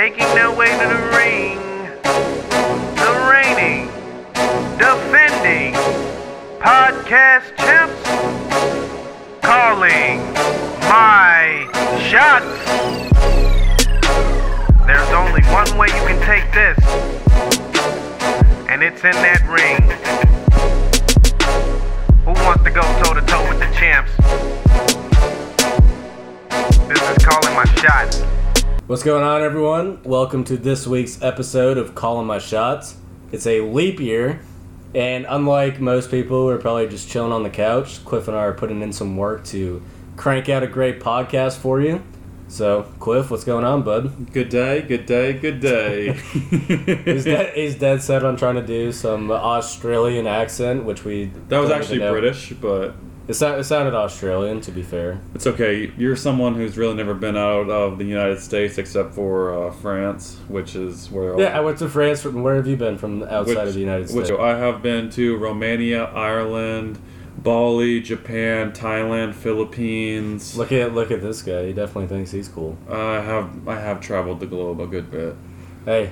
making their way to the ring, the reigning, defending podcast champs, calling my shots. There's only one way you can take this, and it's in that ring. Who wants to go toe to toe with the champs? This is calling my shot. What's going on, everyone? Welcome to this week's episode of Calling My Shots. It's a leap year, and unlike most people who are probably just chilling on the couch, Cliff and I are putting in some work to crank out a great podcast for you. So, Cliff, what's going on, bud? Good day, good day, good day. He's dead, he's dead set on trying to do some Australian accent, which we. that was actually. British, but It, it sounded Australian, to be fair. it's okay. You're someone who's really never been out of the United States except for uh, France, which is where Yeah, I went to France. From, where have you been from outside which- of the United which States? I have been to Romania, Ireland, Bali, Japan, Thailand, Philippines. Look at look at this guy. He definitely thinks he's cool. I have I have traveled the globe a good bit. Hey,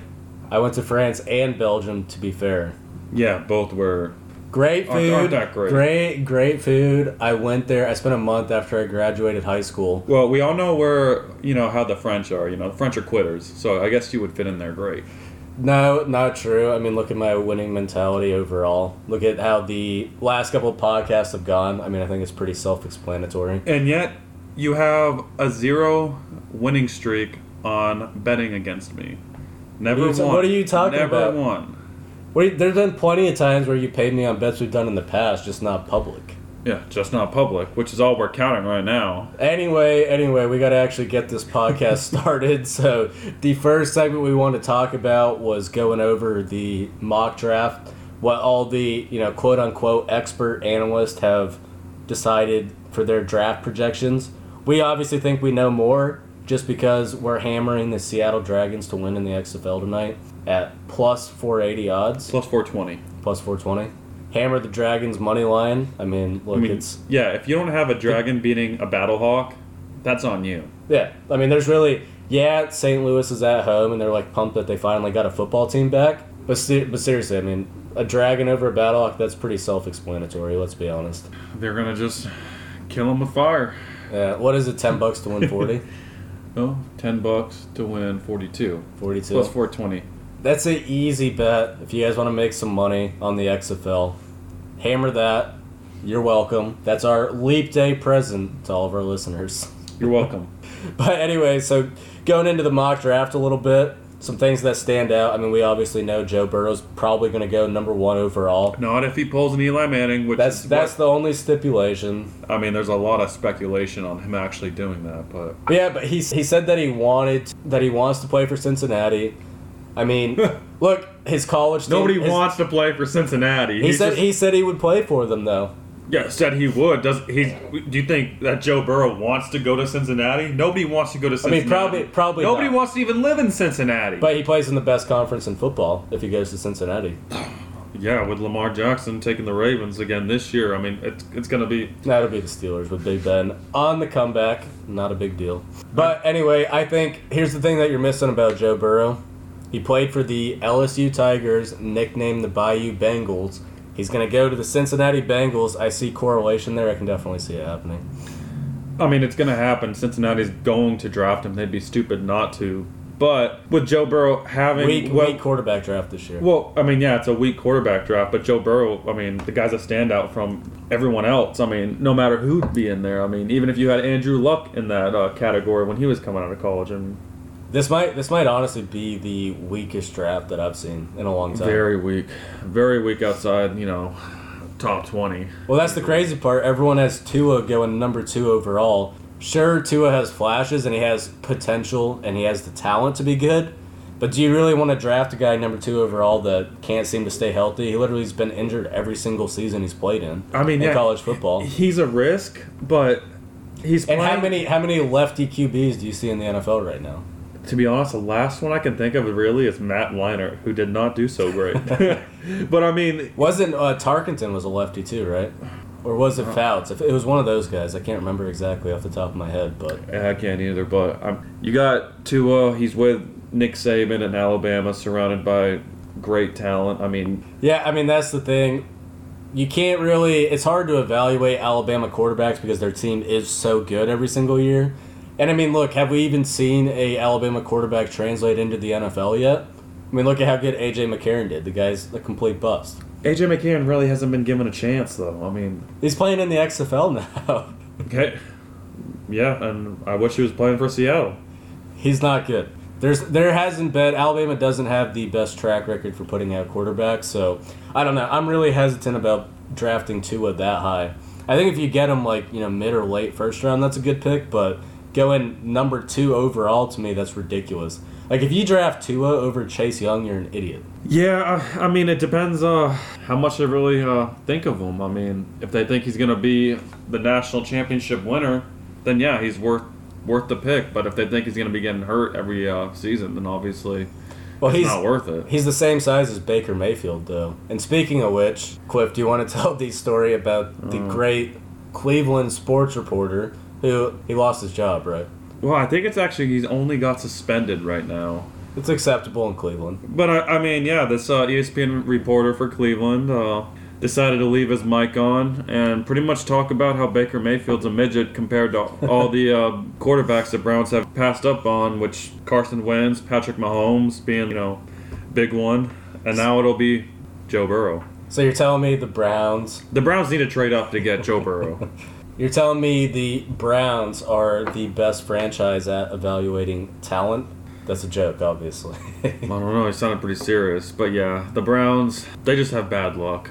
I went to France and Belgium. To be fair, Yeah, both were. Great Aren't- food. aren't that great? Great, great food. I went there. I spent a month after I graduated high school. Well, we all know where you know how the French are. You know, the French are quitters, so I guess you would fit in there great. No, not true. I mean, look at my winning mentality overall. Look at how the last couple of podcasts have gone. I mean, I think it's pretty self-explanatory. And yet, you have a zero winning streak on betting against me. Never What won. what are you talking Never about? won. There's been plenty of times where you paid me on bets we've done in the past, just not public. Yeah, just not public, which is all we're counting right now. Anyway, anyway, we got to actually get this podcast started. So, the first segment we wanted to talk about was going over the mock draft, what all the, you know, quote unquote expert analysts have decided for their draft projections. We obviously think we know more just because we're hammering the Seattle Dragons to win in the XFL tonight at plus 480 odds, Plus 420. plus 420. Hammer the Dragons money line. I mean, look, I mean, it's yeah, if you don't have a dragon beating a battle hawk, that's on you. Yeah, I mean, there's really yeah. St. Louis is at home, and they're like pumped that they finally got a football team back. But but seriously, I mean, a dragon over a battlehawk that's pretty self-explanatory. Let's be honest. They're gonna just kill them with fire. Yeah, what is it? Ten bucks to win 40? Oh, 10 bucks to win 42. 42. Plus 420. That's an easy bet if you guys want to make some money on the XFL. Hammer that. You're welcome. That's our leap day present to all of our listeners. You're welcome. But anyway, so going into the mock draft a little bit, some things that stand out. I mean, we obviously know Joe Burrow's probably going to go number one overall. Not if he pulls an Eli Manning, which That's is that's what- the only stipulation. I mean, there's a lot of speculation on him actually doing that, but yeah, but he he said that he wanted that he wants to play for Cincinnati. I mean, look, his college team. nobody his- wants to play for Cincinnati. He He's said just- he said he would play for them though. Yeah said he would. Does he? Do you think that Joe Burrow wants to go to Cincinnati? Nobody wants to go to Cincinnati. I mean, probably probably nobody not. wants to even live in Cincinnati. But he plays in the best conference in football if he goes to Cincinnati. yeah, with Lamar Jackson taking the Ravens again this year, I mean, it's it's gonna be That'll be the Steelers with Big Ben on the comeback. Not a big deal. But anyway, I think here's the thing that you're missing about Joe Burrow. He played for the LSU Tigers, nicknamed the Bayou Bengals. He's going to go to the Cincinnati Bengals. I see correlation there. I can definitely see it happening. I mean, it's going to happen. Cincinnati's going to draft him. They'd be stupid not to. But with Joe Burrow having Weak, well, weak quarterback draft this year. well, I mean, yeah, it's a weak quarterback draft, but Joe Burrow, I mean, the guy's a standout from everyone else. I mean, no matter who'd be in there. I mean, even if you had Andrew Luck in that uh, category when he was coming out of college, and This might this might honestly be the weakest draft that I've seen in a long time. very weak, very weak outside, you know, top twenty. Well, that's the crazy part. Everyone has Tua going number two overall. Sure, Tua has flashes and he has potential and he has the talent to be good. But do you really want to draft a guy number two overall that can't seem to stay healthy? He literally has been injured every single season he's played in. I mean, in yeah, college football. He's a risk, but he's And playing, how many how many lefty QBs do you see in the NFL right now? To be honest, the last one I can think of really is Matt Leinart, who did not do so great. but I mean, Wasn't uh, Tarkenton was a lefty too, right? Or was it Fouts? If it was one of those guys, I can't remember exactly off the top of my head, but I can't either. But um, you got Tua. He's with Nick Saban in Alabama, surrounded by great talent. I mean, Yeah, I mean that's the thing. You can't really. It's hard to evaluate Alabama quarterbacks because their team is so good every single year. And I mean, look, have we even seen a Alabama quarterback translate into the NFL yet? I mean, look at how good AJ McCarron did. The guy's a complete bust. AJ McCarron really hasn't been given a chance, though. I mean, He's playing in the XFL now. okay, yeah, and I wish he was playing for Seattle. He's not good. There's there hasn't been Alabama doesn't have the best track record for putting out quarterbacks, so I don't know. I'm really hesitant about drafting Tua that high. I think if you get him like you know mid or late first round, that's a good pick. But going number two overall to me, that's ridiculous. Like if you draft Tua over Chase Young, you're an idiot. Yeah, I I mean, it depends uh, how much they really uh, think of him. I mean, if they think he's going to be the national championship winner, then yeah, he's worth worth the pick. But if they think he's going to be getting hurt every uh, season, then obviously Well, he's not worth it. He's the same size as Baker Mayfield, though. And speaking of which, Cliff, do you want to tell the story about the great Cleveland sports reporter who he lost his job, right? Well, I think it's actually he's only got suspended right now. It's acceptable in Cleveland. But I, I mean, yeah, this uh, ESPN reporter for Cleveland uh, decided to leave his mic on and pretty much talk about how Baker Mayfield's a midget compared to all the uh, quarterbacks the Browns have passed up on, which Carson Wentz, Patrick Mahomes being, you know, big one, and now it'll be Joe Burrow. So you're telling me the Browns? The Browns need to trade up to get Joe Burrow. You're telling me the Browns are the best franchise at evaluating talent? That's a joke, obviously. I don't know. He sounded pretty serious, but yeah, the Browns they just have bad luck.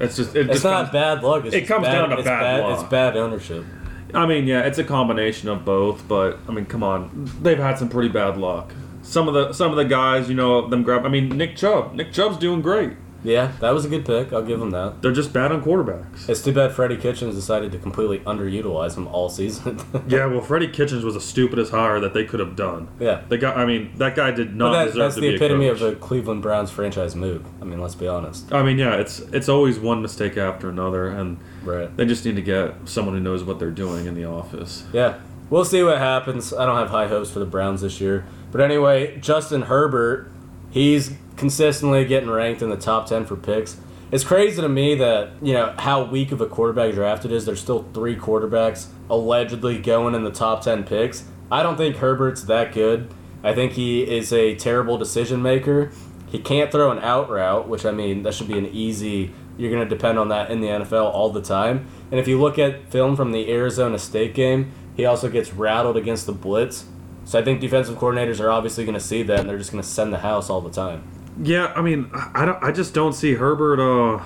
It's just it it's just not comes- bad luck. It's it comes bad, down to it's bad luck. It's bad ownership. I mean, yeah, it's a combination of both, but I mean, come on, they've had some pretty bad luck. Some of the some of the guys, you know, them grab. I mean, Nick Chubb. Nick Chubb's doing great. Yeah, that was a good pick. I'll give them that. They're just bad on quarterbacks. It's too bad Freddie Kitchens decided to completely underutilize him all season. Yeah, well, Freddie Kitchens was the stupidest hire that they could have done. yeah. The guy, I mean, that guy did not that, deserve that's to the be epitome a of a Cleveland Browns franchise move. I mean, let's be honest. I mean, yeah, it's it's always one mistake after another, and Right. they just need to get someone who knows what they're doing in the office. Yeah. We'll see what happens. I don't have high hopes for the Browns this year. But anyway, Justin Herbert, he's consistently getting ranked in the top 10 for picks. It's crazy to me that, you know, how weak of a quarterback drafted is. There's still three quarterbacks allegedly going in the top 10 picks. I don't think Herbert's that good. I think he is a terrible decision maker. He can't throw an out route, which I mean, that should be an easy. You're going to depend on that in the NFL all the time. And if you look at film from the Arizona State game, he also gets rattled against the blitz. So I think defensive coordinators are obviously going to see that, and they're just going to send the house all the time. Yeah, I mean, I don't. I just don't see Herbert uh,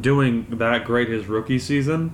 doing that great his rookie season,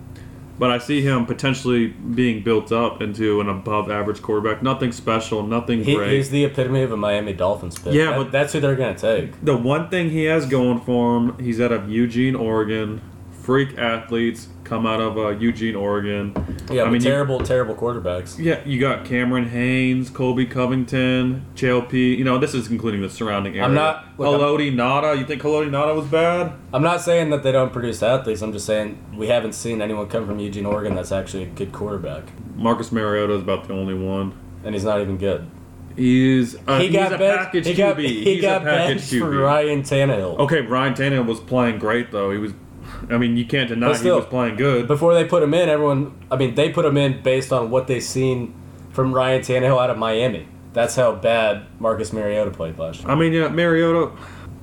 but I see him potentially being built up into an above-average quarterback. Nothing special, nothing He, great. he's the epitome of a Miami Dolphins pick. Yeah, That- but- that's who they're going to take. the one thing he has going for him, he's out of Eugene, Oregon. Freak athletes come out of uh, Eugene, Oregon. Yeah, I mean, you- terrible, terrible quarterbacks. Yeah, you got Cameron Hanes, Colby Covington, JLP. You know, this is including the surrounding area. I'm not- look, I'm- Nada. You think Haloti Ngata was bad? I'm not saying that they don't produce athletes. I'm just saying we haven't seen anyone come from Eugene, Oregon that's actually a good quarterback, Marcus Mariota is about the only one. and he's not even good. He's uh, he he's got a benched. package He got, QB. he he's got a package benched for Ryan Tannehill. Okay, Ryan Tannehill was playing great though. He was. I mean, you can't deny But still, he was playing good. Before they put him in, everyone, I mean, they put him in based on what they seen from Ryan Tannehill out of Miami. That's how bad Marcus Mariota played last year. I mean, yeah, Mariota,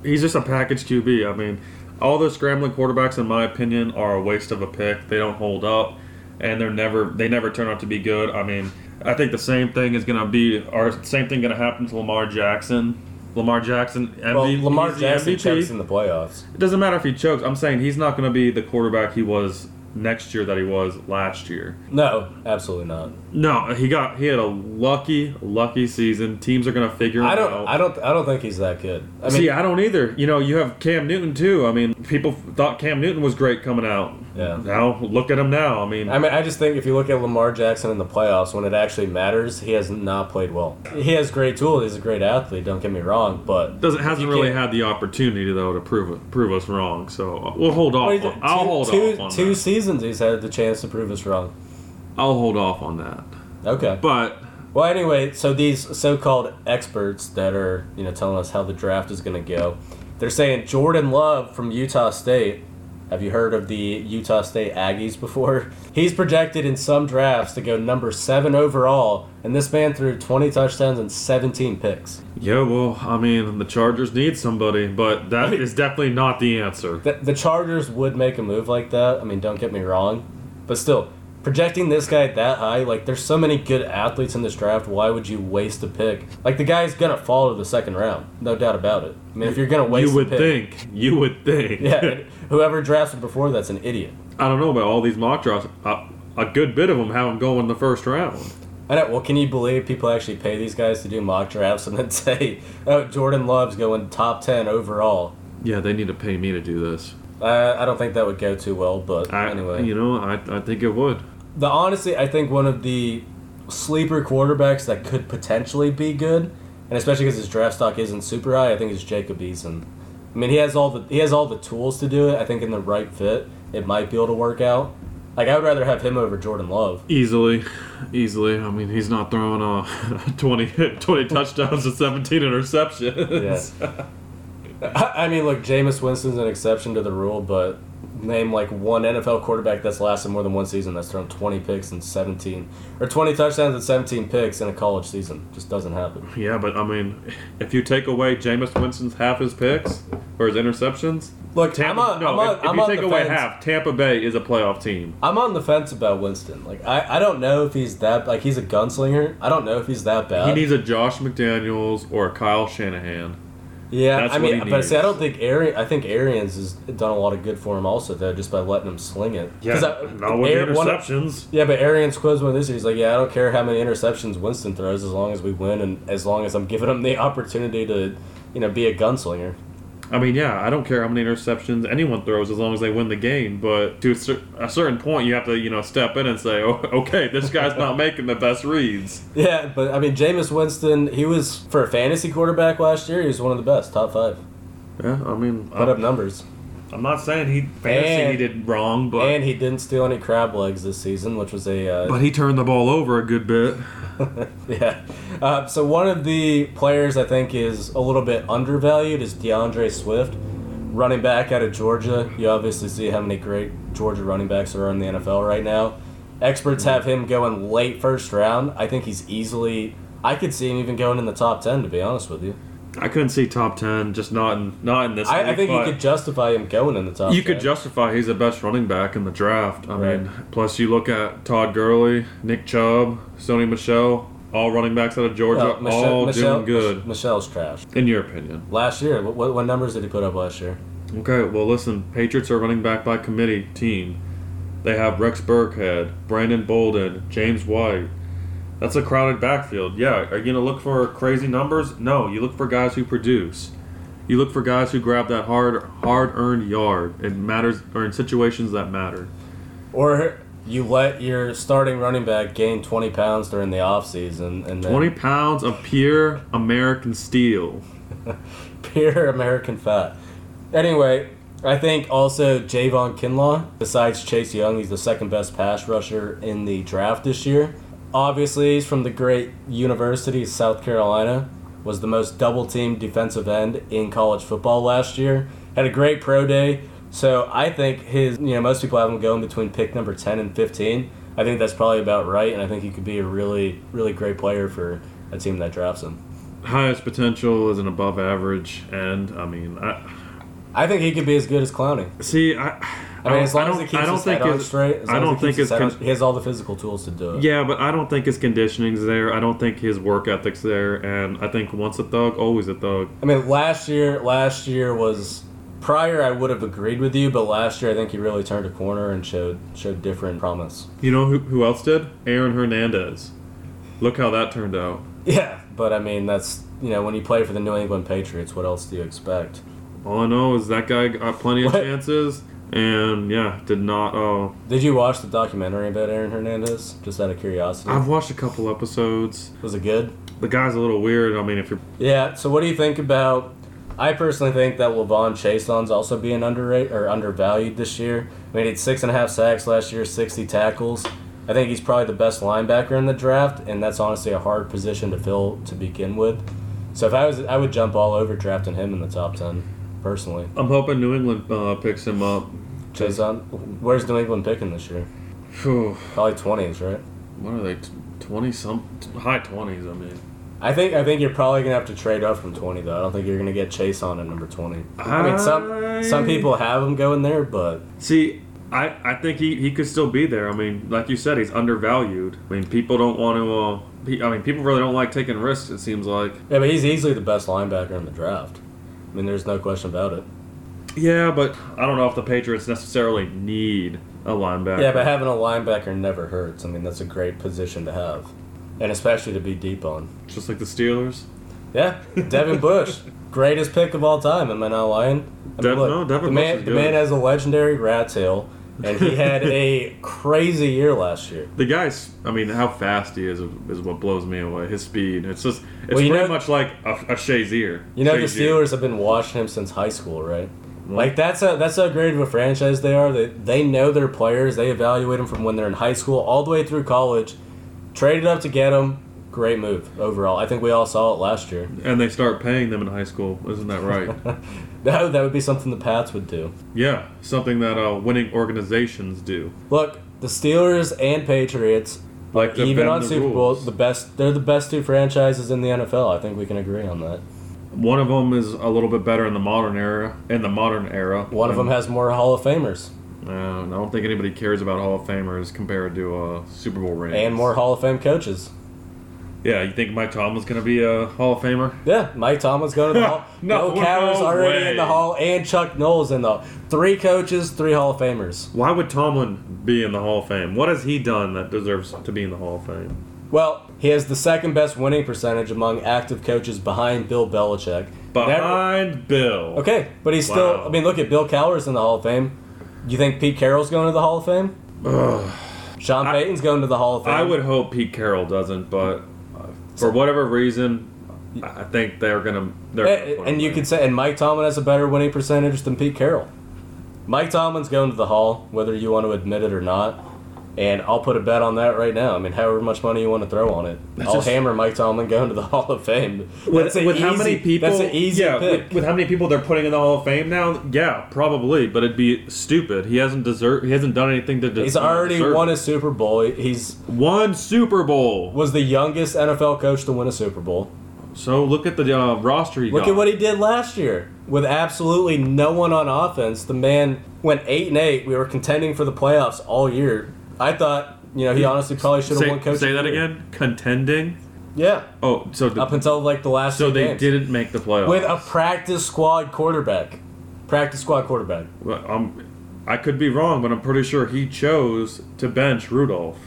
he's just a package QB. I mean, all those scrambling quarterbacks, in my opinion, are a waste of a pick. They don't hold up, and they're never they never turn out to be good. I mean, I think the same thing is gonna be or same thing gonna happen to Lamar Jackson. Lamar Jackson, MVP, Well, Lamar Jackson MVP. chokes in the playoffs. It doesn't matter if he chokes. I'm saying he's not going to be the quarterback he was next year that he was last year. No, absolutely not. No, he got he had a lucky, lucky season. Teams are going to figure I don't. out. I don't. I don't think he's that good. I mean, See, I don't either. You know, you have Cam Newton too. I mean, people thought Cam Newton was great coming out. Yeah. Now look at him now. I mean, I mean, I just think if you look at Lamar Jackson in the playoffs, when it actually matters, he has not played well. He has great tools. He's a great athlete. Don't get me wrong, but doesn't hasn't really had the opportunity though to prove it, prove us wrong. So uh, we'll hold off. Well, on, did- I'll two- hold two- off on two that. seasons he's had the chance to prove us wrong. I'll hold off on that. Okay. But Well, anyway, so these so-called experts that are you know telling us how the draft is going to go, they're saying Jordan Love from Utah State. Have you heard of the Utah State Aggies before? He's projected in some drafts to go number seven overall, and this man threw 20 touchdowns and 17 picks. Yeah, well, I mean, the Chargers need somebody, but that is definitely not the answer. The, the Chargers would make a move like that. I mean, don't get me wrong, but still, projecting this guy that high, like, there's so many good athletes in this draft. Why would you waste a pick? Like, the guy's gonna fall to the second round, no doubt about it. I mean, if you're gonna waste, You would pick, think. You would think. yeah, whoever drafted before that's an idiot. I don't know about all these mock drafts. A, a good bit of them have him going in the first round. I know. Well, can you believe people actually pay these guys to do mock drafts and then say, "Oh, Jordan Love's going top ten overall"? Yeah, they need to pay me to do this. Uh, I don't think that would go too well, but I, anyway. You know, I, I think it would. The honestly, I think one of the sleeper quarterbacks that could potentially be good, and especially because his draft stock isn't super high, I think is Jacob Eason. I mean, he has all the he has all the tools to do it. I think in the right fit, it might be able to work out. Like I would rather have him over Jordan Love. Easily. Easily. I mean, he's not throwing uh, 20, 20 touchdowns and 17 interceptions. Yeah. I I mean, look, Jameis Winston's an exception to the rule, but name like one NFL quarterback that's lasted more than one season that's thrown 20 picks and 17 or 20 touchdowns and 17 picks in a college season. Just doesn't happen. Yeah, but I mean, if you take away Jameis Winston's half his picks or his interceptions, Look, Tampa, I'm on, no, I'm on, if, if I'm you take away fence. half, Tampa Bay is a playoff team. I'm on the fence about Winston. Like I, I don't know if he's that like he's a gunslinger. I don't know if he's that bad. He needs a Josh McDaniels or a Kyle Shanahan. Yeah, that's I mean, he but see, I don't think Arian. I think Arians has done a lot of good for him also though, just by letting him sling it. 'Cause I- not with the Ar- one of- interceptions. Yeah, but Arians quotes one this year. He's like, "Yeah, I don't care how many interceptions Winston throws, as long as we win, and as long as I'm giving him the opportunity to, you know, be a gunslinger." I mean, yeah, I don't care how many interceptions anyone throws as long as they win the game. But to a, cer- a certain point, you have to, you know, step in and say, oh, okay, this guy's not making the best reads. Yeah, but I mean, Jameis Winston, he was for a fantasy quarterback last year. He was one of the best, top five. Yeah, I mean, Put I, up numbers, I'm not saying he fantasy And- he did wrong, but and he didn't steal any crab legs this season, which was a uh, but he turned the ball over a good bit. yeah. Uh, so one of the players I think is a little bit undervalued is D'Andre Swift, running back out of Georgia. You obviously see how many great Georgia running backs are in the NFL right now. Experts have him going late first round. I think he's easily. I could see him even going in the top ten. To be honest with you, I couldn't see top ten, just not in not in this. I, I think you could justify him going in the top. You 10. could justify he's the best running back in the draft. I Right. mean, plus you look at Todd Gurley, Nick Chubb, Sony Michel, all running backs out of Georgia, Well, Michel- all Michel- doing good. Michel's trash. In your opinion? Last year, what, what numbers did he put up last year? Okay, well, listen, Patriots are running back by committee team. They have Rex Burkhead, Brandon Bolden, James White. That's a crowded backfield. Yeah, are you going to look for crazy numbers? No, you look for guys who produce. You look for guys who grab that hard, hard-earned yard. It matters, or in situations that matter. Or you let your starting running back gain 20 pounds during the offseason and then 20 pounds of pure American steel. pure American fat. Anyway, I think also Javon Kinlaw, besides Chase Young, he's the second best pass rusher in the draft this year. Obviously, he's from the great University of South Carolina, was the most double teamed defensive end in college football last year. Had a great pro day. So I think his, you know, most people have him going between pick number 10 and 15. I think that's probably about right, and I think he could be a really, really great player for a team that drafts him. Highest potential is an above average, end. I mean, I I think he could be as good as Clowney. see. I, I mean, as long don't- as he keeps I don't his think head on it's- straight, as I long as don't he think keeps his it's head on- con- he has all the physical tools to do it. Yeah, but I don't think his conditioning's there. I don't think his work ethic's there, and I think once a thug, always a thug. I mean, last year, last year was prior. I would have agreed with you, but last year I think he really turned a corner and showed showed different promise. You know who who else did? Aaron Hernandez. Look how that turned out. Yeah, but I mean that's you know when you play for the New England Patriots, what else do you expect? All I know is that guy got plenty of What? chances, and yeah, did not. Oh, Did you watch the documentary about Aaron Hernandez? Just out of curiosity, I've watched a couple episodes. was it good? The guy's a little weird. I mean, if you're Yeah. So what do you think about? I personally think that Levon Chason's also being underrated or undervalued this year. I mean, he had six and a half sacks last year, sixty tackles. I think he's probably the best linebacker in the draft, and that's honestly a hard position to fill to begin with. So if I was, I would jump all over drafting him in the top ten, personally. I'm hoping New England uh, picks him up. Chase on, where's New England picking this year? Probably twenties, right? what are they? Twenty some high twenties. I mean, I think I think you're probably gonna have to trade up from twenty though. I don't think you're gonna get Chase on at number twenty. I mean, some some people have him going there, but See, I, I think he, he could still be there. I mean, like you said, he's undervalued. I mean, people don't want to. Uh, pe- I mean, people really don't like taking risks. It seems like. yeah, but he's easily the best linebacker in the draft. I mean, there's no question about it. Yeah, but I don't know if the Patriots necessarily need a linebacker. Yeah, but having a linebacker never hurts. I mean, that's a great position to have, and especially to be deep on. just like the Steelers. Yeah, Devin Bush, greatest pick of all time. Am I not lying? I Dev- no, Devin the Bush man, is the man has a legendary rat tail, and he had a crazy year last year. The guy's, I mean, how fast he is is what blows me away. His speed. It's just, it's Well, pretty know- much like a, a Shazier. You know, the Steelers have been watching him since high school, right? Like that's a that's how great of a franchise they are. They they know their players. They evaluate them from when they're in high school all the way through college. Traded up to get them. Great move overall. I think we all saw it last year. And they start paying them in high school. Isn't that right? No, that would be something the Pats would do. yeah, something that uh, winning organizations do. Look, the Steelers and Patriots, Like even on Super Bowl, the best. They're the best two franchises in the NFL. I think we can agree on that. One of them is a little bit better in the modern era. In the modern era, One of them has more Hall of Famers Uh, I don't think anybody cares about Hall of Famers compared to uh, Super Bowl rings. and more Hall of Fame coaches. Yeah, you think Mike Tomlin's gonna be a Hall of Famer? Yeah, Mike Tomlin's going to the Hall. No, Bill Cowher's no already way. in the Hall, and Chuck Noll's in the three coaches, three Hall of Famers. Why would Tomlin be in the Hall of Fame? What has he done that deserves to be in the Hall of Fame? Well, he has the second best winning percentage among active coaches behind Bill Belichick. Never- Behind Bill. okay, but he's still. Wow. I mean, look at Bill Cowher's in the Hall of Fame. You think Pete Carroll's going to the Hall of Fame? Ugh. Sean I- Payton's going to the Hall of Fame. I would hope Pete Carroll doesn't, but uh, for whatever reason, I I think they're gonna. They're gonna And, put and you could say, and Mike Tomlin has a better winning percentage than Pete Carroll. Mike Tomlin's going to the Hall, whether you want to admit it or not. And I'll put a bet on that right now. I mean, however much money you want to throw on it, That's I'll just- hammer Mike Tomlin going to the Hall of Fame. with, with how many people? That's an easy yeah, pick. With, with how many people they're putting in the Hall of Fame now? Yeah, probably, but it'd be stupid. He hasn't deserved. He hasn't done anything to. De- He's already deserve won a Super Bowl. He's won Super Bowl. was the youngest NFL coach to win a Super Bowl. So look at the uh, roster he Look got. at what he did last year with absolutely no one on offense. The man went eight and eight. We were contending for the playoffs all year. I thought, you know, he honestly probably should have won coach. say that again. Contending. Yeah, Oh, so the, up until like the last. so they games. didn't make the playoffs. with a practice squad quarterback. Practice squad quarterback. Well, um, I could be wrong, but I'm pretty sure he chose to bench Rudolph.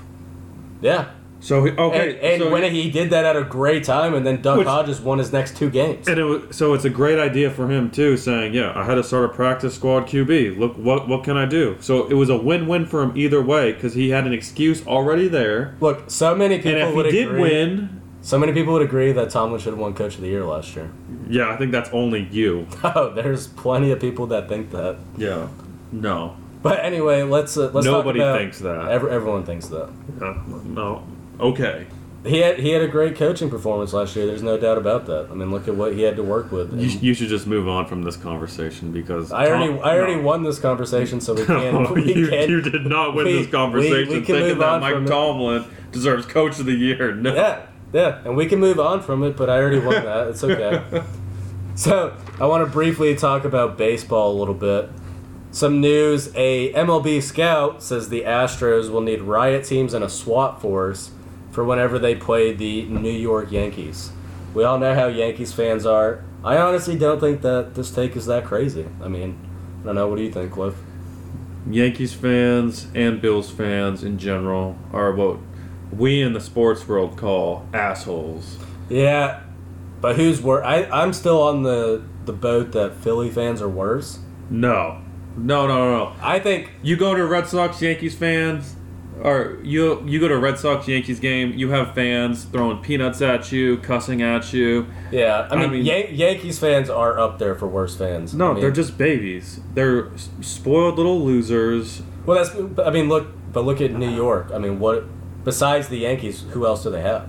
Yeah, So he, okay, and, and so when he did that at a great time, and then Duck Which- Hodges won his next two games. And it was, so it's a great idea for him too, saying, "Yeah, I had to start a practice squad QB. Look, what what can I do?" So it was a win-win for him either way because he had an excuse already there. Look, so many people And if would he did agree. win, So many people would agree that Tomlin should have won Coach of the Year last year. yeah, I think that's only you. Oh, there's plenty of people that think that. Yeah, no, But anyway, let's uh, let's Nobody talk about, thinks that. Every, everyone thinks that. No, okay. He had he had a great coaching performance last year. There's no doubt about that. I mean, look at what he had to work with. You, you should just move on from this conversation because I already Tom- I already no. won this conversation, so we can't. we you, can't you did not win we- this conversation we- we can thinking move that on Mike from it. Tomlin deserves Coach of the Year. No. Yeah, yeah, and we can move on from it, but I already won that. It's okay. so I want to briefly talk about baseball a little bit. Some news: A MLB scout says the Astros will need riot teams and a SWAT force for whenever they play the New York Yankees. We all know how Yankees fans are. I honestly don't think that this take is that crazy. I mean, I don't know. What do you think, Cliff? Yankees fans and Bills fans in general are what we in the sports world call assholes. Yeah, but who's worse? I I'm still on the the boat that Philly fans are worse. No. No, no, no, no. I think You go to Red Sox Yankees fans or you you go to a Red Sox Yankees game, you have fans throwing peanuts at you, cussing at you. Yeah, I I mean, mean- Yan- Yankees fans are up there for worst fans. No, I mean, they're just babies. They're spoiled little losers. well. That's I mean, look, but look at New York. I mean, what besides the Yankees, who else do they have?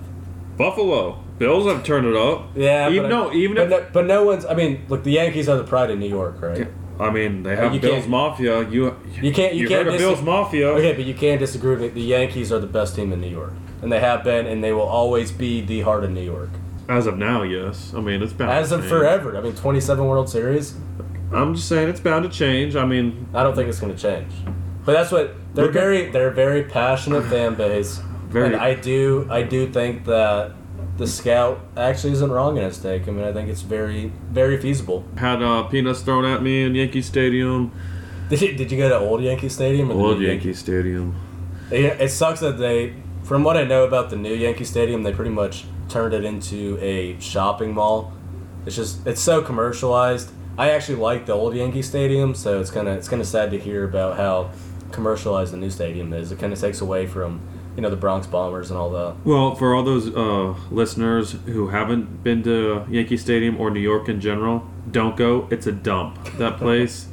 Buffalo Bills have turned it up. Yeah, even but, no, even but, if no, but no one's. I mean, look, the Yankees are the pride of New York, right? I mean they have Bills can't- Mafia. You You can't. You you've can't heard of dis- Bills Mafia? Okay, but you can't disagree with me. The Yankees are the best team in New York, and they have been, and they will always be the heart of New York As of now, yes. I mean it's bound as of forever. I mean, twenty-seven World Series. I'm just saying it's bound to change. I mean, I don't think it's going to change. But that's what they're Look at- very they're very passionate fan base. Very. And I do I do think that the scout actually isn't wrong in his take. I mean, I think it's very very feasible. had uh, peanuts thrown at me in Yankee Stadium. Did you, did you go to Old Yankee Stadium? or Old new Yankee Stadium. It, it sucks that they, from what I know about the new Yankee Stadium, they pretty much turned it into a shopping mall. It's just it's so commercialized. I actually like the old Yankee Stadium, so it's kind of it's kind of sad to hear about how commercialized the new stadium is. It kind of takes away from you know the Bronx Bombers and all that. Well, for all those uh, listeners who haven't been to Yankee Stadium or New York in general, don't go. It's a dump. That place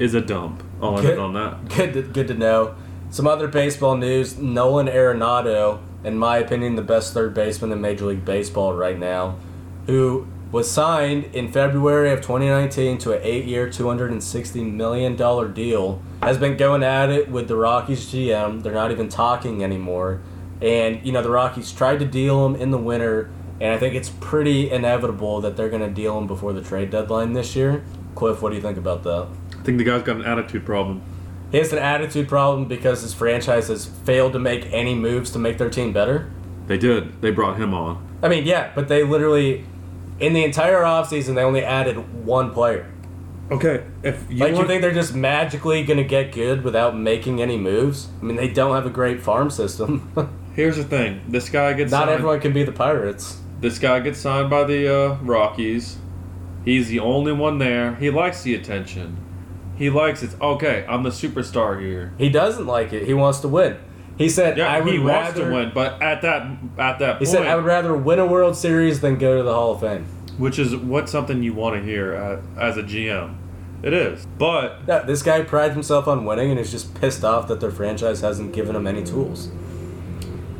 is a dump. I'll end Good. on that. Good to, good to know. Some other baseball news: Nolan Arenado, in my opinion, the best third baseman in Major League Baseball right now, who was signed in February of 2019 to an eight-year, 260 million dollar deal, has been going at it with the Rockies GM. They're not even talking anymore, and you know the Rockies tried to deal him in the winter, and I think it's pretty inevitable that they're going to deal him before the trade deadline this year. Cliff, what do you think about that? I think the guy's got an attitude problem. He has an attitude problem because his franchise has failed to make any moves to make their team better. They did. They brought him on. I mean, yeah, but they literally, in the entire offseason, they only added one player. Okay, if you like, you think they're just magically going to get good without making any moves? I mean, they don't have a great farm system. here's the thing: this guy gets Not signed. everyone can be the Pirates. This guy gets signed by the uh, Rockies. He's the only one there. He likes the attention. He likes it. Okay, I'm the superstar here. He doesn't like it. He wants to win. He said, Yeah, I would he wants rather, to win, but at that at that point He point, said, I would rather win a World Series than go to the Hall of Fame. which is what something you want to hear uh, as a GM. It is, but Yeah, this guy prides himself on winning and is just pissed off that their franchise hasn't given him any tools.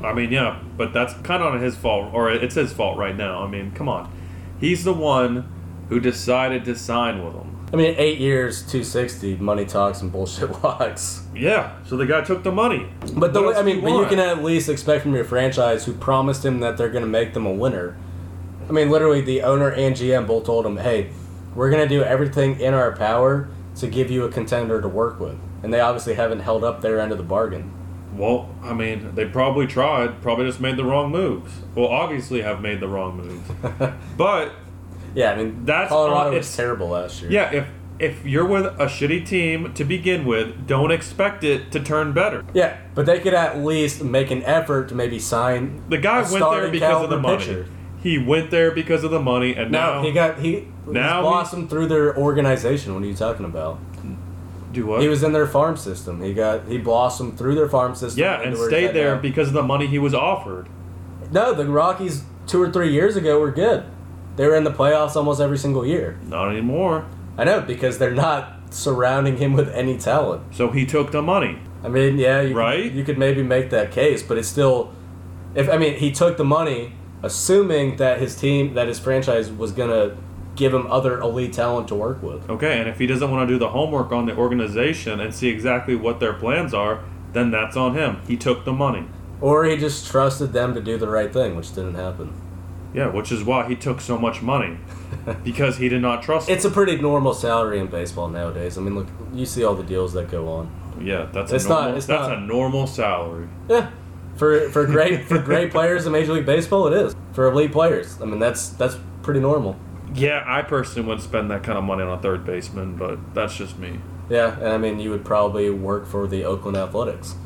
I mean, yeah, but that's kind of his fault, or it's his fault right now. I mean, come on, he's the one who decided to sign with him. I mean, eight years, 260, money talks and bullshit walks. Yeah, so the guy took the money. But the I mean, you but you can at least expect from your franchise who promised him that they're going to make them a winner. I mean, literally, the owner and GM both told him, "Hey, we're going to do everything in our power to give you a contender to work with," and they obviously haven't held up their end of the bargain. Well, I mean, they probably tried, probably just made the wrong moves. Well, obviously have made the wrong moves. but Yeah, I mean, That's Colorado was it's- terrible last year. yeah, if if you're with a shitty team to begin with, don't expect it to turn better. yeah, but they could at least make an effort to maybe sign. The guy went there because of the money. pitcher. He went there because of the money, and No, now he got he Now blossomed through their organization. What are you talking about? do what? He was in their farm system. He got he blossomed through their farm system. yeah, and stayed there now. because of the money he was offered. No, the Rockies two or three years ago were good. They were in the playoffs almost every single year. Not anymore. I know because they're not surrounding him with any talent. So he took the money. I mean, yeah, you Right? Could, you could maybe make that case, but it's still. If I mean, he took the money, assuming that his team, that his franchise was gonna give him other elite talent to work with. Okay, and if he doesn't want to do the homework on the organization and see exactly what their plans are, then that's on him. He took the money. Or he just trusted them to do the right thing, which didn't happen. Yeah, which is why he took so much money because he did not trust. It's a pretty normal salary in baseball nowadays. I mean, look, you see all the deals that go on. yeah, that's It's a not- normal, it's that's not- a normal salary. Yeah, for for great for great players in Major League Baseball, it is. For elite players, I mean, that's that's pretty normal. Yeah, I personally wouldn't spend that kind of money on a third baseman, but that's just me. Yeah, and I mean, you would probably work for the Oakland Athletics.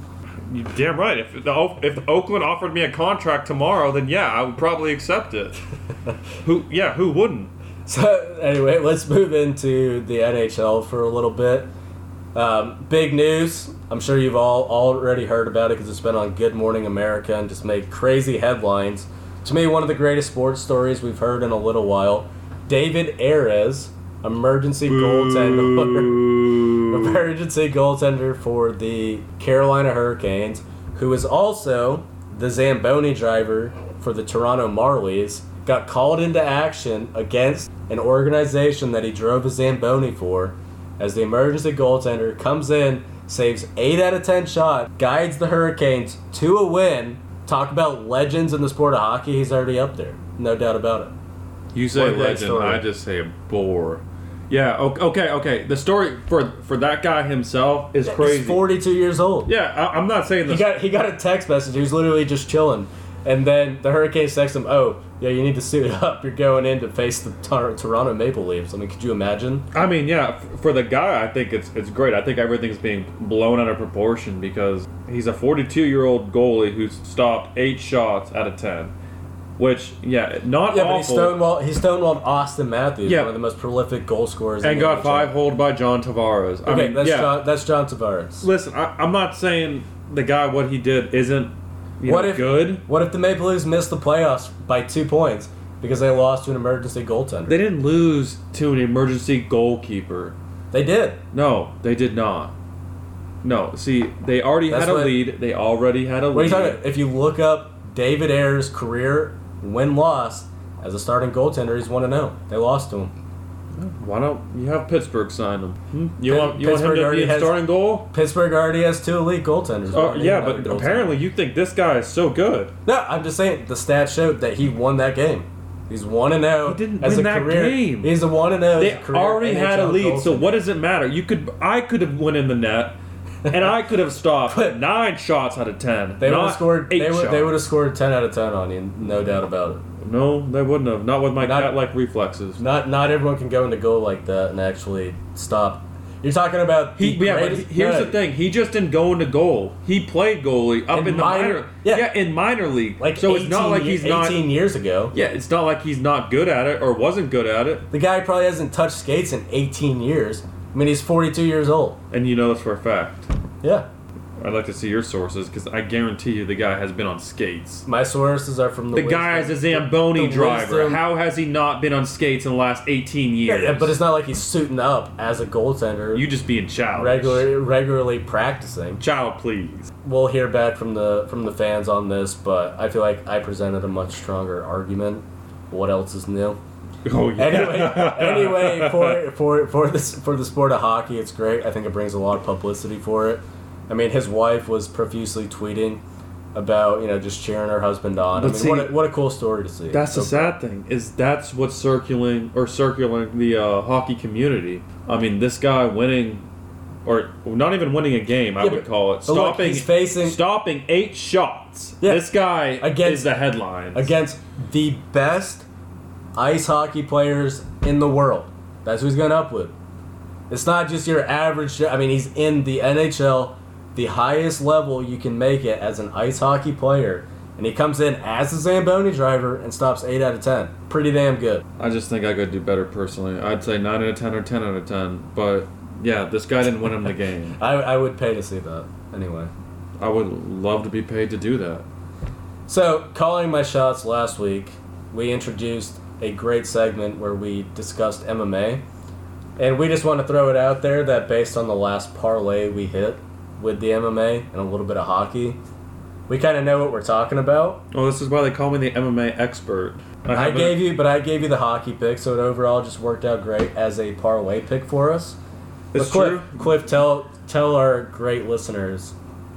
You damn right. If the if Oakland offered me a contract tomorrow, then yeah, I would probably accept it. who? Yeah, who wouldn't? So anyway, let's move into the NHL for a little bit. Um, big news. I'm sure you've all already heard about it because it's been on Good Morning America and just made crazy headlines. To me, one of the greatest sports stories we've heard in a little while. David Ayres, emergency goaltender. emergency goaltender for the Carolina Hurricanes, who is also the Zamboni driver for the Toronto Marlies, got called into action against an organization that he drove a Zamboni for as the emergency goaltender comes in, saves 8 out of 10 shot, guides the Hurricanes to a win. Talk about legends in the sport of hockey, he's already up there. No doubt about it. You say What a great legend, story. I just say a bore. Yeah, okay, okay. The story for for that guy himself is crazy. He's 42 years old. yeah, I, I'm not saying He this. got he got a text message. He was literally just chilling, and then the Hurricane text him, "Oh, yeah, you need to suit up. You're going in to face the Tor- Toronto Maple Leafs." I mean, could you imagine? I mean, yeah, f- for the guy, I think it's it's great. I think everything's being blown out of proportion because he's a 42 year old goalie who's stopped eight shots out of ten, which yeah, not Yeah, but he stonewalled he stonewalled Auston Matthews, Yeah. one of the most prolific goal scorers, in and the got NHL. five hold by John Tavares. I Okay, mean, that's yeah. John. That's John Tavares. Listen, I, I'm not saying the guy what he did isn't you What know, if good. What if the Maple Leafs missed the playoffs by two points because they lost to an emergency goaltender? They didn't lose to an emergency goalkeeper. They did. No, they did not. No, see, they already That's had a what- lead. They already had a What are lead. you talking about? If you look up David Ayres career win loss as a starting goaltender, he's one to zero. They lost to him. Why don't you have Pittsburgh sign him? Hmm? You Pitt- want you want him Pittsburgh to already be a has- starting goal? Pittsburgh already has two elite goaltenders. Oh Why yeah, but apparently you think this guy is so good. no. I'm just saying the stats showed that he won that game. He's one and zero. He didn't as win a that career. game. He's a one and zero. They a career already had a lead, so what does it matter? You could I could have went in the net, and I could have stopped nine shots out of ten. They would have scored. Eight They would. They would have scored ten out of ten on you. No doubt about it. No, they wouldn't have. Not with my Not- cat-like reflexes. Not not everyone can go into goal like that and actually stop. You're talking about He, yeah, but here's no, the thing. He just didn't go into goal. He played goalie up In in, the minor- minor. yeah. in minor league. Like so it's not like he's not. 18 years ago. Yeah, it's not like he's not good at it or wasn't good at it. The guy probably hasn't touched skates in 18 years. I mean, he's 42 years old. And you know this for a fact. Yeah. I'd like to see your sources because I guarantee you the guy has been on skates. My sources are from the. The guy is a Zamboni driver. wisdom- How has he not been on skates in the last 18 years? yeah, but it's not like he's suiting up as a goaltender. you just being childish. regularly regularly practicing. Child, please. We'll hear back from the from the fans on this, but I feel like I presented a much stronger argument. What else is new? Oh yeah. Anyway, anyway, for for for this for the sport of hockey, it's great. I think it brings a lot of publicity for it. I mean, his wife was profusely tweeting about you know just cheering her husband on. But I mean, see, what a, what a cool story to see. That's the sad thing is that's what's circulating or circulating the uh, hockey community. I mean, this guy winning, or not even winning a game, I Yeah, would but- call it but look, stopping he's facing- stopping eight shots. Yeah. This guy Against- is the headline. against the best ice hockey players in the world. That's who he's going up with. It's not just your average. I mean, he's in the NHL, the highest level you can make it as an ice hockey player, and he comes in as a Zamboni driver and stops eight out of ten. Pretty damn good. I just think I could do better personally. I'd say nine out of ten or ten out of ten. But yeah, this guy didn't win him the game. I, I would pay to see that anyway. I would love to be paid to do that. So, calling my shots last week, we introduced a great segment where we discussed MMA. And we just want to throw it out there that based on the last parlay we hit with the MMA and a little bit of hockey, we kind of know what we're talking about. Oh, this is why they call me the MMA expert. I haven't- gave you, but I gave you the hockey pick, so it overall just worked out great as a parlay pick for us. It's But Cliff, true. Cliff, tell tell our great listeners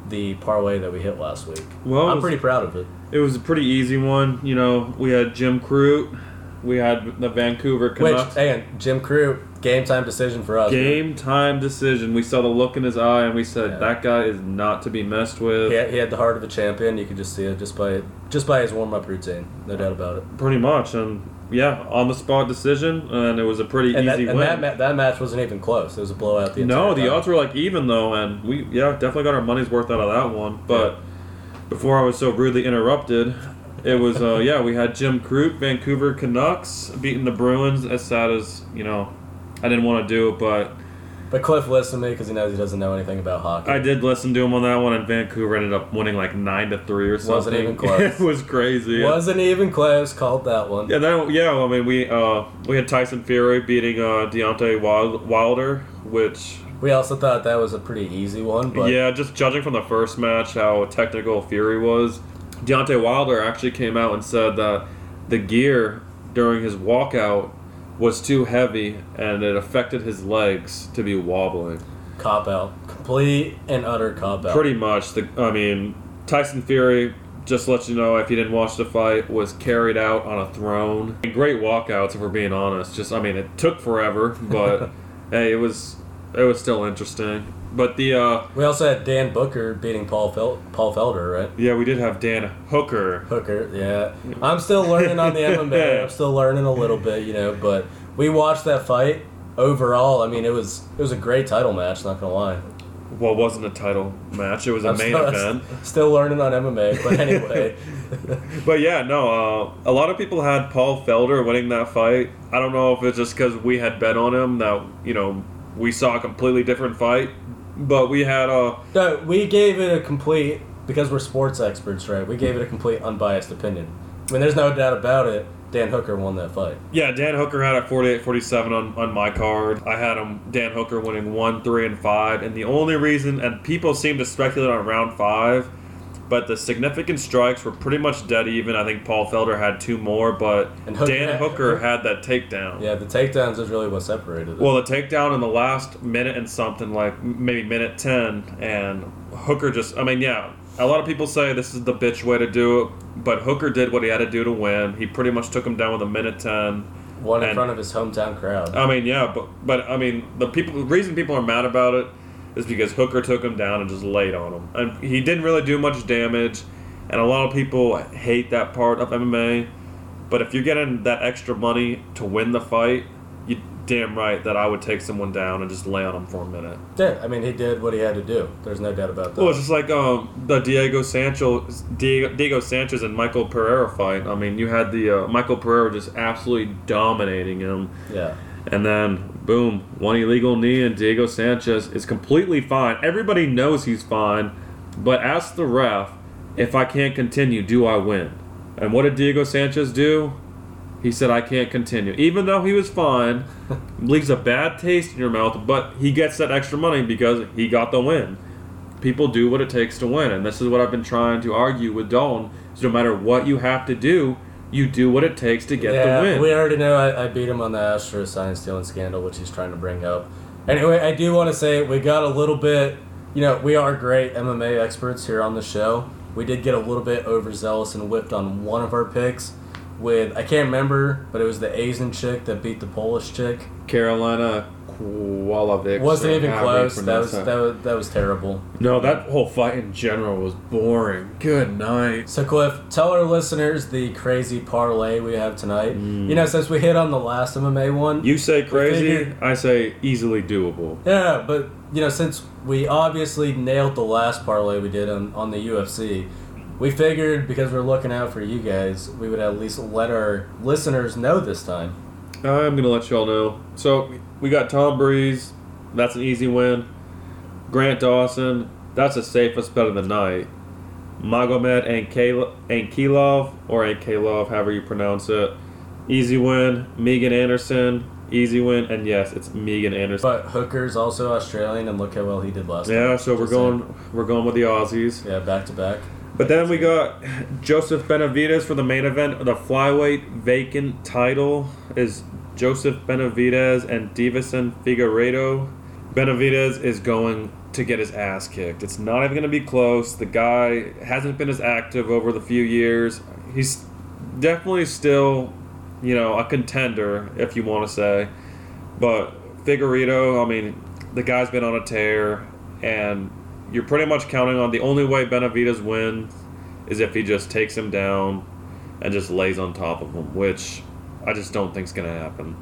the parlay that we hit last week. Well, I'm was- pretty proud of it. It was a pretty easy one. You know, we had Jim Crute, we had the Vancouver Which, Canucks. again, Jim Crute, game time decision for us. Game time decision. We saw the look in his eye, and we said Yeah. that guy is not to be messed with. He had, he had the heart of a champion. You could just see it just by just by his warm up routine. No doubt about it. Pretty much, and yeah, on the spot decision, and it was a pretty And, that, easy and win. that, ma- that match wasn't even close. It was a blowout. The no, the time. odds were like even though, and we yeah definitely got our money's worth out of that one. But before I was so rudely interrupted, it was uh, yeah we had Jim Crute, Vancouver Canucks beating the Bruins. As sad as you know, I didn't want to do it, but But Cliff listened to me because he knows he doesn't know anything about hockey. I did listen to him on that one, and Vancouver ended up winning like nine to three or something. Wasn't even close. it was crazy. Wasn't even close. Called that one. Yeah, then yeah. I mean, we uh, we had Tyson Fury beating uh, Deontay Wilder, which We also thought that was a pretty easy one, but yeah, just judging from the first match how technical Fury was, Deontay Wilder actually came out and said that the gear during his walkout was too heavy and it affected his legs to be wobbling. cop out, complete and utter cop out. Pretty much. The I mean, Tyson Fury. Just to let you know, if you didn't watch the fight, was carried out on a throne. Great walkouts, if we're being honest. Just, I mean, it took forever, but hey, it was it was still interesting. But the uh, We also had Dan Hooker beating Paul Fel- Paul Felder, right? yeah, we did have Dan Hooker. Hooker, yeah. I'm still learning on the MMA. I'm still learning a little bit, you know. But we watched that fight. Overall, I mean, it was it was a great title match. Not gonna lie. Well, it wasn't a title match; it was a I'm main still, event. Still learning on MMA, but anyway. But yeah, no, uh, a lot of people had Paul Felder winning that fight. I don't know if it's just because we had bet on him that you know we saw a completely different fight, but we had a. no, we gave it a complete because we're sports experts, right? We gave it a complete unbiased opinion. I mean, there's no doubt about it. Dan Hooker won that fight. yeah Dan Hooker had a 48-47 on on my card. I had him Dan Hooker winning one, three, and five, and the only reason and people seem to speculate on round five. But the significant strikes were pretty much dead even. I think Paul Felder had two more, but Hooker Dan had- Hooker had that takedown. Yeah, the takedowns is really what separated it. Well, the takedown in the last minute and something, like maybe minute 10, and Hooker just, I mean, yeah, a lot of people say this is the bitch way to do it, but Hooker did what he had to do to win. He pretty much took him down with a minute 10. One in and- front of his hometown crowd. I mean, yeah, but, but I mean, the people, the reason people are mad about it is because Hooker took him down and just laid on him. And he didn't really do much damage, and a lot of people hate that part of MMA. But if you're getting that extra money to win the fight, you damn right that I would take someone down and just lay on them for a minute. yeah, I mean, he did what he had to do. There's no doubt about that. Well, it's just like um, the Diego Sanchez, Diego, Diego Sanchez and Michel Pereira fight. I mean, you had the uh, Michel Pereira just absolutely dominating him. yeah. And then, boom, one illegal knee, and Diego Sanchez is completely fine. Everybody knows he's fine, but ask the ref if I can't continue, do I win? And what did Diego Sanchez do? He said, I can't continue. Even though he was fine, leaves a bad taste in your mouth, but he gets that extra money because he got the win. People do what it takes to win, and this is what I've been trying to argue with Dalton. So no matter what you have to do, you do what it takes to get yeah, the win. we already know I, I beat him on the Astro sign stealing scandal, which he's trying to bring up. Anyway, I do want to say we got a little bit, you know, we are great MMA experts here on the show. We did get a little bit overzealous and whipped on one of our picks with, I can't remember, but it was the Asian chick that beat the Polish chick. Karolina Kowalkiewicz. Wasn't even close. That was, that was that was terrible. No, that whole fight in general was boring. Good night. So Cliff, tell our listeners the crazy parlay we have tonight. Mm. You know, since we hit on the last MMA one, You say crazy, figured- I say easily doable. Yeah, but you know, since we obviously nailed the last parlay we did on, on the UFC, we figured because we're looking out for you guys, we would at least let our listeners know this time. I'm gonna let y'all know. So we got Tom Breeze. That's an easy win. Grant Dawson. That's the safest bet of the night. Magomed Ankil- Ankalaev or Ankalaev, however you pronounce it. Easy win. Megan Anderson. Easy win. And yes, it's Megan Anderson. But Hooker's also Australian, and look how well he did last time. Yeah, so we're Just saying. going we're going with the Aussies. Yeah, back to back. But then we got Joseph Benavides for the main event. The flyweight vacant title is Joseph Benavides and Deiveson Figueiredo. Benavides is going to get his ass kicked. It's not even going to be close. The guy hasn't been as active over the few years. He's definitely still, you know, a contender, if you want to say. But Figueiredo, I mean, the guy's been on a tear, and you're pretty much counting on the only way Benavides wins is if he just takes him down and just lays on top of him, which I just don't think's gonna happen.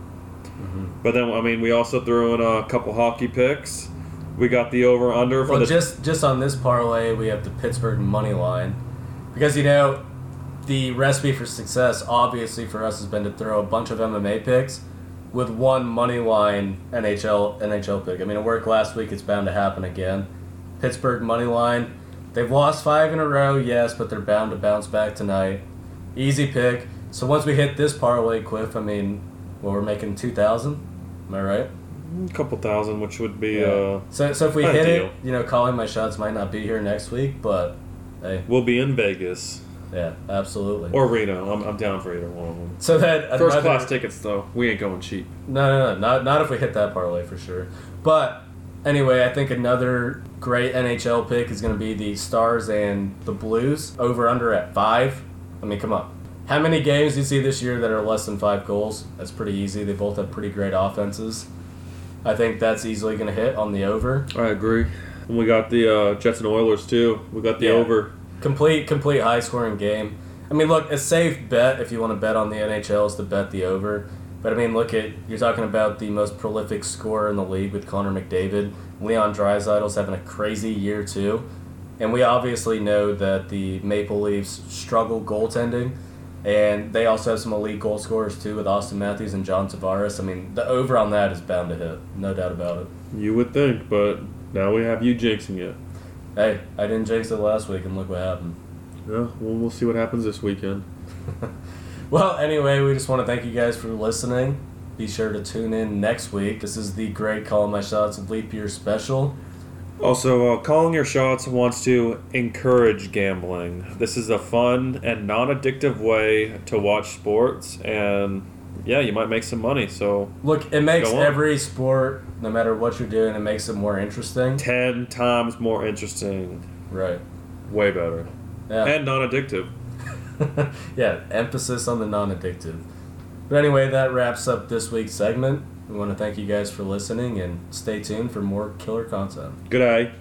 Mm-hmm. But then, I mean, we also threw in a couple hockey picks. We got the over under for Well, the just just on this parlay, we have the Pittsburgh money line, because you know, the recipe for success, obviously for us, has been to throw a bunch of MMA picks with one money line NHL NHL pick. I mean, it worked last week; it's bound to happen again. Pittsburgh money line. They've lost five in a row, yes, but they're bound to bounce back tonight. Easy pick. So once we hit this parlay, Cliff, I mean, well, we're making two thousand. Am I right? A couple thousand, which would be Yeah. uh, So, so if we hit ideal. it, you know, calling my shots might not be here next week, but hey, we'll be in Vegas yeah, absolutely. or Reno. I'm, I'm down for either one of them. so that First another- class tickets though, we ain't going cheap. No, no, no, not not if we hit that parlay for sure. But anyway, I think another great NHL pick is going to be the Stars and the Blues over under at five. I mean, come on. How many games do you see this year that are less than five goals? That's pretty easy. They both have pretty great offenses. I think that's easily going to hit on the over. I agree. And we got the uh, Jets and Oilers too. We got the Yeah. over. Complete, complete high scoring game. I mean, look, a safe bet if you want to bet on the NHL is to bet the over. But I mean, look at you're talking about the most prolific scorer in the league with Connor McDavid. Leon Draisaitl's having a crazy year too, and we obviously know that the Maple Leafs struggle goaltending, and they also have some elite goal scorers too with Auston Matthews and John Tavares. I mean, the over on that is bound to hit, no doubt about it. You would think, but now we have you jinxing it. Hey, I didn't jinx it last week, and look what happened. Yeah, well, we'll see what happens this weekend. Well, anyway, we just want to thank you guys for listening. Be sure to tune in next week. This is the Great Call My Shots Leap Year special. Also, uh, Calling Your Shots wants to encourage gambling. This is a fun and non addictive way to watch sports, and yeah, you might make some money. So, Look, it makes every sport, no matter what you're doing, it makes it more interesting. 10 times more interesting. Right. Way better. Yeah. And non addictive. yeah, emphasis on the non addictive. But anyway, that wraps up this week's segment. We want to thank you guys for listening and stay tuned for more killer content. Good eye.